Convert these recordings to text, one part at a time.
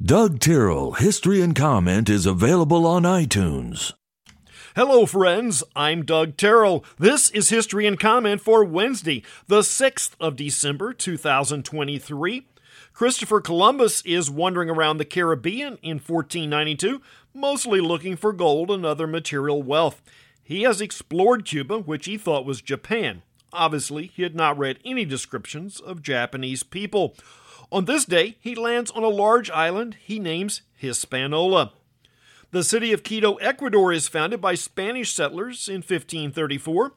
Doug Tyrrell History and Comment is available on iTunes. Hello, friends. I'm Doug Tyrrell. This is History and Comment for Wednesday, the 6th of December, 2023. Christopher Columbus is wandering around the Caribbean in 1492, mostly looking for gold and other material wealth. He has explored Cuba, which he thought was Japan. Obviously, he had not read any descriptions of Japanese people. On this day, he lands on a large island he names Hispaniola. The city of Quito, Ecuador is founded by Spanish settlers in 1534.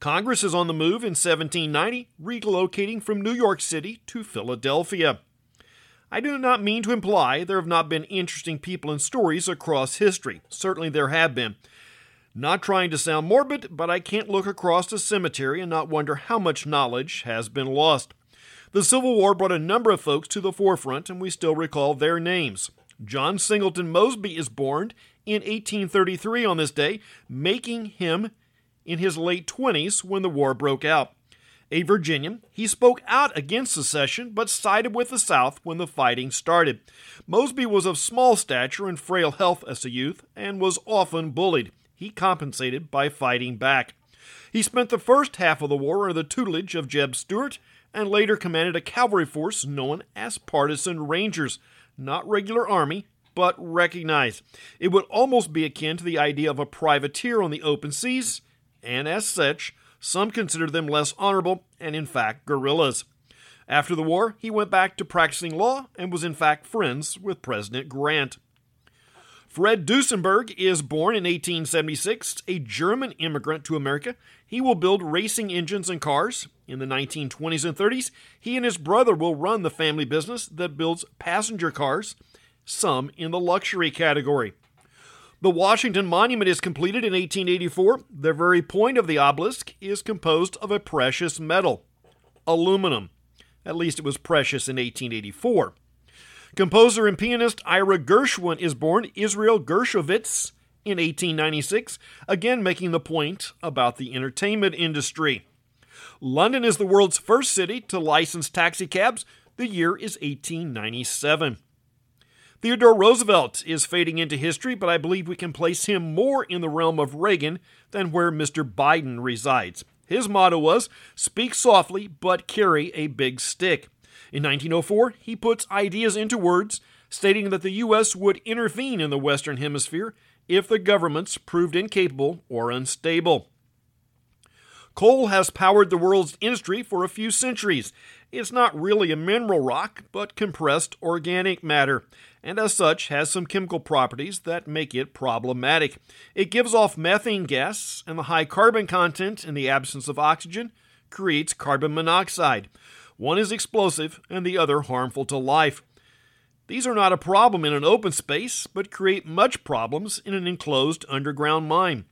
Congress is on the move in 1790, relocating from New York City to Philadelphia. I do not mean to imply there have not been interesting people and stories across history. Certainly there have been. Not trying to sound morbid, but I can't look across a cemetery and not wonder how much knowledge has been lost. The Civil War brought a number of folks to the forefront, and we still recall their names. John Singleton Mosby is born in 1833 on this day, making him in his late 20s when the war broke out. A Virginian, he spoke out against secession but sided with the South when the fighting started. Mosby was of small stature and frail health as a youth and was often bullied. He compensated by fighting back. He spent the first half of the war under the tutelage of Jeb Stuart and later commanded a cavalry force known as Partisan Rangers, not regular army, but recognized. It would almost be akin to the idea of a privateer on the open seas, and as such, some consider them less honorable and, in fact, guerrillas. After the war, he went back to practicing law and was, in fact, friends with President Grant. Fred Duesenberg is born in 1876, a German immigrant to America. He will build racing engines and cars. In the 1920s and 30s, he and his brother will run the family business that builds passenger cars, some in the luxury category. The Washington Monument is completed in 1884. The very point of the obelisk is composed of a precious metal, aluminum. At least it was precious in 1884. Composer and pianist Ira Gershwin is born Israel Gershovitz in 1896, again making the point about the entertainment industry. London is the world's first city to license taxicabs. The year is 1897. Theodore Roosevelt is fading into history, but I believe we can place him more in the realm of Reagan than where Mr. Biden resides. His motto was speak softly, but carry a big stick. In 1904, he puts ideas into words, stating that the U.S. would intervene in the Western Hemisphere if the governments proved incapable or unstable. Coal has powered the world's industry for a few centuries. It's not really a mineral rock, but compressed organic matter, and as such has some chemical properties that make it problematic. It gives off methane gas, and the high carbon content in the absence of oxygen creates carbon monoxide. One is explosive and the other harmful to life. These are not a problem in an open space, but create much problems in an enclosed underground mine.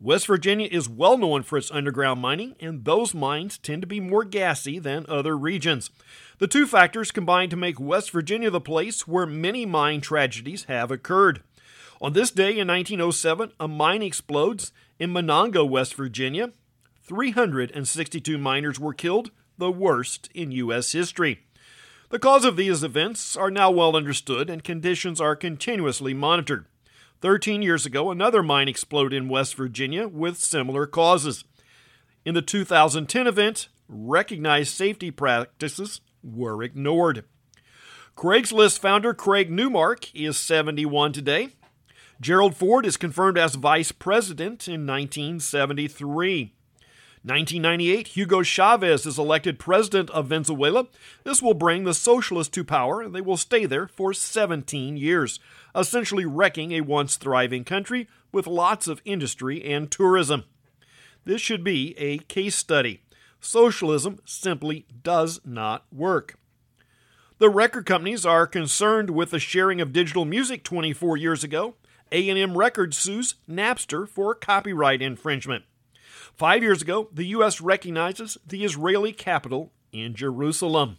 West Virginia is well known for its underground mining, and those mines tend to be more gassy than other regions. The two factors combine to make West Virginia the place where many mine tragedies have occurred. On this day in 1907, a mine explodes in Monongah, West Virginia. 362 miners were killed, the worst in U.S. history. The cause of these events are now well understood and conditions are continuously monitored. Thirteen years ago, another mine exploded in West Virginia with similar causes. In the 2010 event, recognized safety practices were ignored. Craigslist founder Craig Newmark is 71 today. Gerald Ford is confirmed as vice president in 1973. 1998, Hugo Chavez is elected president of Venezuela. This will bring the socialists to power, and they will stay there for 17 years, essentially wrecking a once thriving country with lots of industry and tourism. This should be a case study. Socialism simply does not work. The record companies are concerned with the sharing of digital music 24 years ago. A&M Records sues Napster for copyright infringement. Five years ago, the U.S. recognizes the Israeli capital in Jerusalem.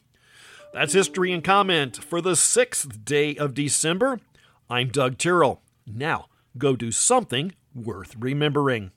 That's history and comment for the sixth day of December. I'm Doug Tyrrell. Now, go do something worth remembering.